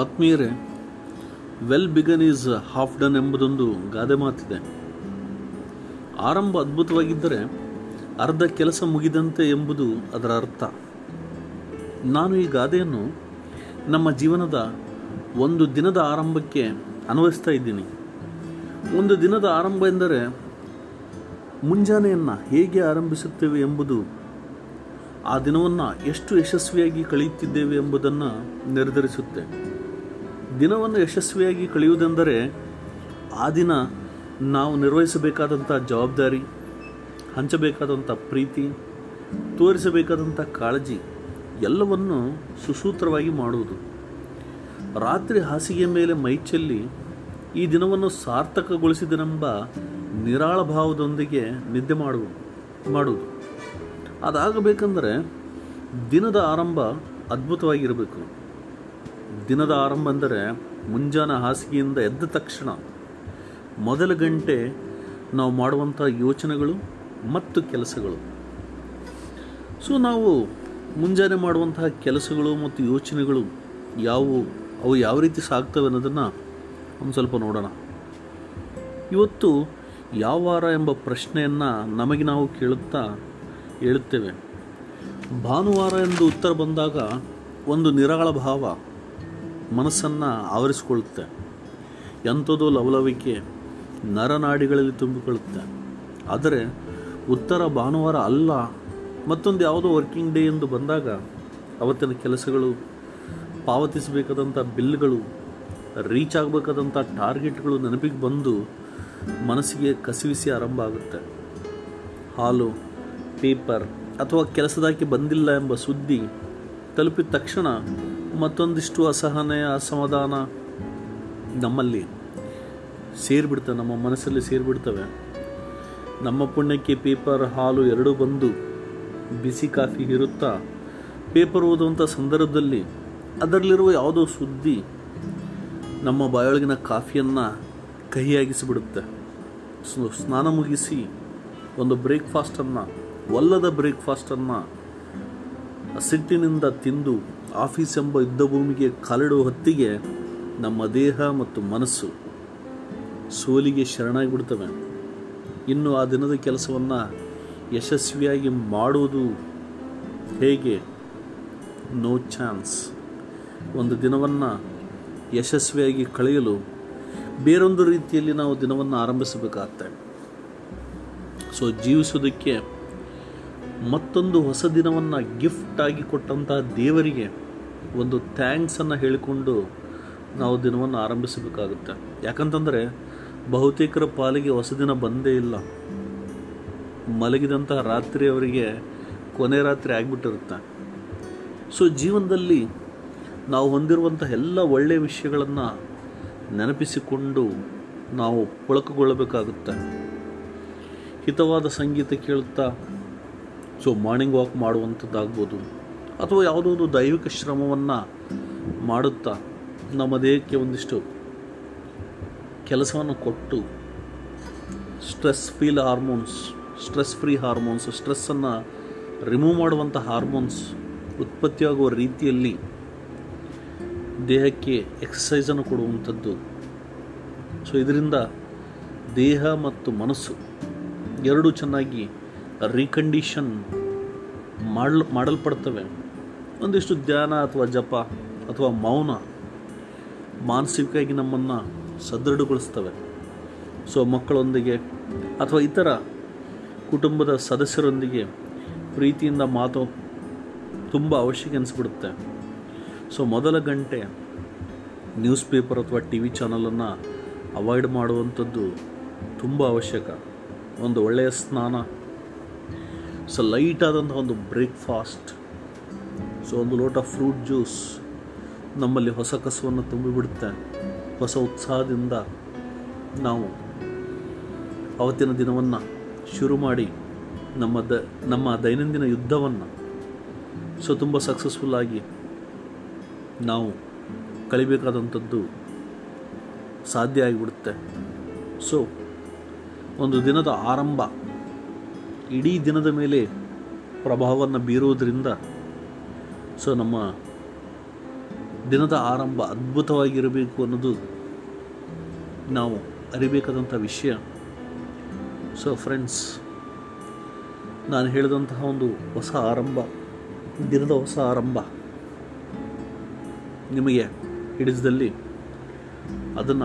ಆತ್ಮೀಯರೇ well begun is half done ಎಂಬುದೊಂದು ಗಾದೆ ಮಾತಿದೆ. ಆರಂಭ ಅದ್ಭುತವಾಗಿದ್ದರೆ ಅರ್ಧ ಕೆಲಸ ಮುಗಿದಂತೆ ಎಂಬುದು ಅದರ ಅರ್ಥ. ನಾನು ಈ ಗಾದೆಯನ್ನು ನಮ್ಮ ಜೀವನದ ಒಂದು ದಿನದ ಆರಂಭಕ್ಕೆ ಅನ್ವಯಿಸ್ತಾ ಇದ್ದೀನಿ. ಒಂದು ದಿನದ ಆರಂಭ ಎಂದರೆ ಮುಂಜಾನೆಯನ್ನು ಹೇಗೆ ಆರಂಭಿಸುತ್ತೇವೆ ಎಂಬುದು, ಆ ದಿನವನ್ನು ಎಷ್ಟು ಯಶಸ್ವಿಯಾಗಿ ಕಳೆಯುತ್ತಿದ್ದೇವೆ ಎಂಬುದನ್ನು ನಿರ್ಧರಿಸುತ್ತೆ. ದಿನವನ್ನು ಯಶಸ್ವಿಯಾಗಿ ಕಳೆಯುವುದೆಂದರೆ ಆ ದಿನ ನಾವು ನಿರ್ವಹಿಸಬೇಕಾದಂಥ ಜವಾಬ್ದಾರಿ, ಹಂಚಬೇಕಾದಂಥ ಪ್ರೀತಿ, ತೋರಿಸಬೇಕಾದಂಥ ಕಾಳಜಿ ಎಲ್ಲವನ್ನು ಸುಸೂತ್ರವಾಗಿ ಮಾಡುವುದು. ರಾತ್ರಿ ಹಾಸಿಗೆ ಮೇಲೆ ಮೈಚೆಲ್ಲಿ ಈ ದಿನವನ್ನು ಸಾರ್ಥಕಗೊಳಿಸಿದನೆಂಬ ನಿರಾಳ ಭಾವದೊಂದಿಗೆ ನಿದ್ದೆ ಮಾಡುವುದು ಮಾಡುವುದು. ಅದಾಗಬೇಕಂದರೆ ದಿನದ ಆರಂಭ ಅದ್ಭುತವಾಗಿರಬೇಕು. ದಿನದ ಆರಂಭ ಅಂದರೆ ಮುಂಜಾನೆ ಹಾಸಿಗೆಯಿಂದ ಎದ್ದ ತಕ್ಷಣ ಮೊದಲ ಗಂಟೆ ನಾವು ಮಾಡುವಂಥ ಯೋಚನೆಗಳು ಮತ್ತು ಕೆಲಸಗಳು. ಸೊ ನಾವು ಮುಂಜಾನೆ ಮಾಡುವಂತಹ ಕೆಲಸಗಳು ಮತ್ತು ಯೋಚನೆಗಳು ಯಾವುವು ಅವು ಯಾವ ರೀತಿ ಸಾಗ್ತವೆ ಅನ್ನೋದನ್ನು ಒಂದು ಸ್ವಲ್ಪ ನೋಡೋಣ. ಇವತ್ತು ಯಾವ ವಾರ ಎಂಬ ಪ್ರಶ್ನೆಯನ್ನು ನಮಗೆ ನಾವು ಕೇಳುತ್ತಾ ಹೇಳುತ್ತೇವೆ. ಭಾನುವಾರ ಎಂದು ಉತ್ತರ ಬಂದಾಗ ಒಂದು ನಿರಾಳ ಭಾವ. ಮನಸ್ಸನ್ನು ಆವರಿಸಿಕೊಳ್ಳುತ್ತೆ. ಎಂಥದೋ ಲವಲವಿಕೆ ನರನಾಡಿಗಳಲ್ಲಿ ತುಂಬಿಕೊಳ್ಳುತ್ತೆ. ಆದರೆ ಉತ್ತರ ಭಾನುವಾರ ಅಲ್ಲ, ಮತ್ತೊಂದು ಯಾವುದೋ ವರ್ಕಿಂಗ್ ಡೇ ಎಂದು ಬಂದಾಗ ಅವತ್ತಿನ ಕೆಲಸಗಳು, ಪಾವತಿಸಬೇಕಾದಂಥ ಬಿಲ್ಗಳು ರೀಚ್ ಆಗಬೇಕಾದಂಥ ಟಾರ್ಗೆಟ್ಗಳು ನೆನಪಿಗೆ ಬಂದು ಮನಸ್ಸಿಗೆ ಕಸಿವಿಸಿ ಆರಂಭ ಆಗುತ್ತೆ. ಹಾಲು ಪೇಪರ್ ಅಥವಾ ಕೆಲಸದಾಕಿ ಬಂದಿಲ್ಲ ಎಂಬ ಸುದ್ದಿ ತಲುಪಿದ ತಕ್ಷಣ ಮತ್ತೊಂದಿಷ್ಟು ಅಸಹನೆ ಅಸಮಾಧಾನ ನಮ್ಮಲ್ಲಿ ಸೇರಿಬಿಡ್ತವೆ ನಮ್ಮ ಮನಸ್ಸಲ್ಲಿ ಸೇರಿಬಿಡ್ತವೆ. ನಮ್ಮ ಪುಣ್ಯಕ್ಕೆ ಪೇಪರ್ ಹಾಲು ಎರಡೂ ಬಂದು ಬಿಸಿ ಕಾಫಿ ಇರುತ್ತಾ? ಪೇಪರ್ ಓದುವಂಥ ಸಂದರ್ಭದಲ್ಲಿ ಅದರಲ್ಲಿರುವ ಯಾವುದೋ ಸುದ್ದಿ ನಮ್ಮ ಬಾಯೊಳಗಿನ ಕಾಫಿಯನ್ನು ಕಹಿಯಾಗಿಸಿಬಿಡುತ್ತೆ. ಸ್ನಾನ ಮುಗಿಸಿ ಒಂದು ಬ್ರೇಕ್ಫಾಸ್ಟನ್ನು, ಒಲ್ಲದ ಬ್ರೇಕ್ಫಾಸ್ಟನ್ನು ಸಿಟ್ಟಿನಿಂದ ತಿಂದು ಆಫೀಸ್ ಎಂಬ ಯುದ್ಧ ಭೂಮಿಗೆ ಕಾಲಿಡುವ ಹೊತ್ತಿಗೆ ನಮ್ಮ ದೇಹ ಮತ್ತು ಮನಸ್ಸು ಸೋಲಿಗೆ ಶರಣಾಗಿಬಿಡ್ತವೆ ಇನ್ನು ಆ ದಿನದ ಕೆಲಸವನ್ನು ಯಶಸ್ವಿಯಾಗಿ ಮಾಡುವುದು ಹೇಗೆ? ನೋ ಚಾನ್ಸ್ ಒಂದು ದಿನವನ್ನು ಯಶಸ್ವಿಯಾಗಿ ಕಳೆಯಲು ಬೇರೊಂದು ರೀತಿಯಲ್ಲಿ ನಾವು ದಿನವನ್ನು ಆರಂಭಿಸಬೇಕಾಗತ್ತೆ ಸೊ ಜೀವಿಸೋದಕ್ಕೆ ಮತ್ತೊಂದು ಹೊಸ ದಿನವನ್ನು ಗಿಫ್ಟ್ ಆಗಿ ಕೊಟ್ಟಂತಹ ದೇವರಿಗೆ ಒಂದು ಥ್ಯಾಂಕ್ಸನ್ನು ಹೇಳಿಕೊಂಡು ನಾವು ದಿನವನ್ನು ಆರಂಭಿಸಬೇಕಾಗುತ್ತೆ. ಯಾಕಂತಂದರೆ, ಬಹುತೇಕರ ಪಾಲಿಗೆ ಹೊಸ ದಿನ ಬಂದೇ ಇಲ್ಲ. ಮಲಗಿದಂತಹ ರಾತ್ರಿ ಅವರಿಗೆ ಕೊನೆ ರಾತ್ರಿ ಆಗಿಬಿಟ್ಟಿರುತ್ತೆ. ಸೊ ಜೀವನದಲ್ಲಿ ನಾವು ಹೊಂದಿರುವಂಥ ಎಲ್ಲ ಒಳ್ಳೆಯ ವಿಷಯಗಳನ್ನು ನೆನಪಿಸಿಕೊಂಡು ನಾವು ಪೊಳಕುಗೊಳ್ಳಬೇಕಾಗುತ್ತೆ. ಹಿತವಾದ ಸಂಗೀತ ಕೇಳುತ್ತಾ ಸೊ ಮಾರ್ನಿಂಗ್ ವಾಕ್ ಮಾಡುವಂಥದ್ದಾಗ್ಬೋದು ಅಥವಾ ಯಾವುದೋ ಒಂದು ದೈವಿಕ ಶ್ರಮವನ್ನು ಮಾಡುತ್ತಾ ನಮ್ಮ ದೇಹಕ್ಕೆ ಒಂದಿಷ್ಟು ಕೆಲಸವನ್ನು ಕೊಟ್ಟು stress feel hormones stress free hormones ಸ್ಟ್ರೆಸ್ಸನ್ನು remove ಮಾಡುವಂಥ ಹಾರ್ಮೋನ್ಸ್ ಉತ್ಪತ್ತಿಯಾಗುವ ರೀತಿಯಲ್ಲಿ ದೇಹಕ್ಕೆ ಎಕ್ಸಸೈಸನ್ನು ಕೊಡುವಂಥದ್ದು. ಸೊ ಇದರಿಂದ ದೇಹ ಮತ್ತು ಮನಸ್ಸು ಎರಡೂ ಚೆನ್ನಾಗಿ ರೀಕಂಡೀಷನ್ ಮಾಡಲ್ ಮಾಡಲ್ಪಡ್ತವೆ. ಒಂದಿಷ್ಟು ಧ್ಯಾನ ಅಥವಾ ಜಪ ಅಥವಾ ಮೌನ ಮಾನಸಿಕವಾಗಿ ನಮ್ಮನ್ನು ಸದೃಢಗೊಳಿಸ್ತವೆ. ಸೊ, ಮಕ್ಕಳೊಂದಿಗೆ ಅಥವಾ ಇತರ ಕುಟುಂಬದ ಸದಸ್ಯರೊಂದಿಗೆ ಪ್ರೀತಿಯಿಂದ ಮಾತು ತುಂಬ ಅವಶ್ಯಕ ಅನಿಸ್ಬಿಡುತ್ತೆ ಸೊ, ಮೊದಲ ಗಂಟೆ ನ್ಯೂಸ್ ಪೇಪರ್ ಅಥವಾ ಟಿ ವಿ ಚಾನಲನ್ನು ಅವಾಯ್ಡ್ ಮಾಡುವಂಥದ್ದು ತುಂಬ ಅವಶ್ಯಕ. ಒಂದು ಒಳ್ಳೆಯ ಸ್ನಾನ ಸೊ ಲೈಟ್ ಆದಂಥ ಒಂದು ಬ್ರೇಕ್ಫಾಸ್ಟ್ ಸೊ ಒಂದು ಲೋಟ ಫ್ರೂಟ್ ಜ್ಯೂಸ್ ನಮ್ಮಲ್ಲಿ ಹೊಸ ಕಸವನ್ನು ತುಂಬಿಬಿಡುತ್ತೆ. ಹೊಸ ಉತ್ಸಾಹದಿಂದ ನಾವು ಅವತ್ತಿನ ದಿನವನ್ನು ಶುರು ಮಾಡಿ ನಮ್ಮ ದ, ನಮ್ಮ ದೈನಂದಿನ ಯುದ್ಧವನ್ನು ಸೊ, ತುಂಬ ಸಕ್ಸಸ್ಫುಲ್ಲಾಗಿ ನಾವು ಕಲಿಬೇಕಾದಂಥದ್ದು ಸಾಧ್ಯ ಆಗಿಬಿಡುತ್ತೆ. ಸೊ ಒಂದು ದಿನದ ಆರಂಭ ಇಡೀ ದಿನದ ಮೇಲೆ ಪ್ರಭಾವವನ್ನು ಬೀರುವುದರಿಂದ ಸೊ ನಮ್ಮ ದಿನದ ಆರಂಭ ಅದ್ಭುತವಾಗಿರಬೇಕು ಅನ್ನೋದು ನಾವು ಅರಿಬೇಕಾದಂಥ ವಿಷಯ. ಸೊ ಫ್ರೆಂಡ್ಸ್ ನಾನು ಹೇಳಿದಂತಹ ಒಂದು ಹೊಸ ಆರಂಭ, ದಿನದ ಹೊಸ ಆರಂಭ ನಿಮಗೆ ಹಿಡಿಸಿದಲ್ಲಿ ಅದನ್ನು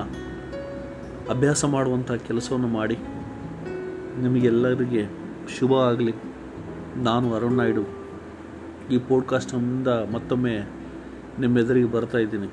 ಅಭ್ಯಾಸ ಮಾಡುವಂಥ ಕೆಲಸವನ್ನು ಮಾಡಿ ನಿಮಗೆಲ್ಲರಿಗೆ ಶುಭ ಆಗಲಿ. ನಾನು ಅರುಣ್ ನಾಯ್ಡು. ಈ ಪಾಡ್ಕಾಸ್ಟ್ನಿಂದ ಮತ್ತೊಮ್ಮೆ ನಿಮ್ಮೆದುರಿಗೆ ಬರ್ತಾ ಇದ್ದೀನಿ.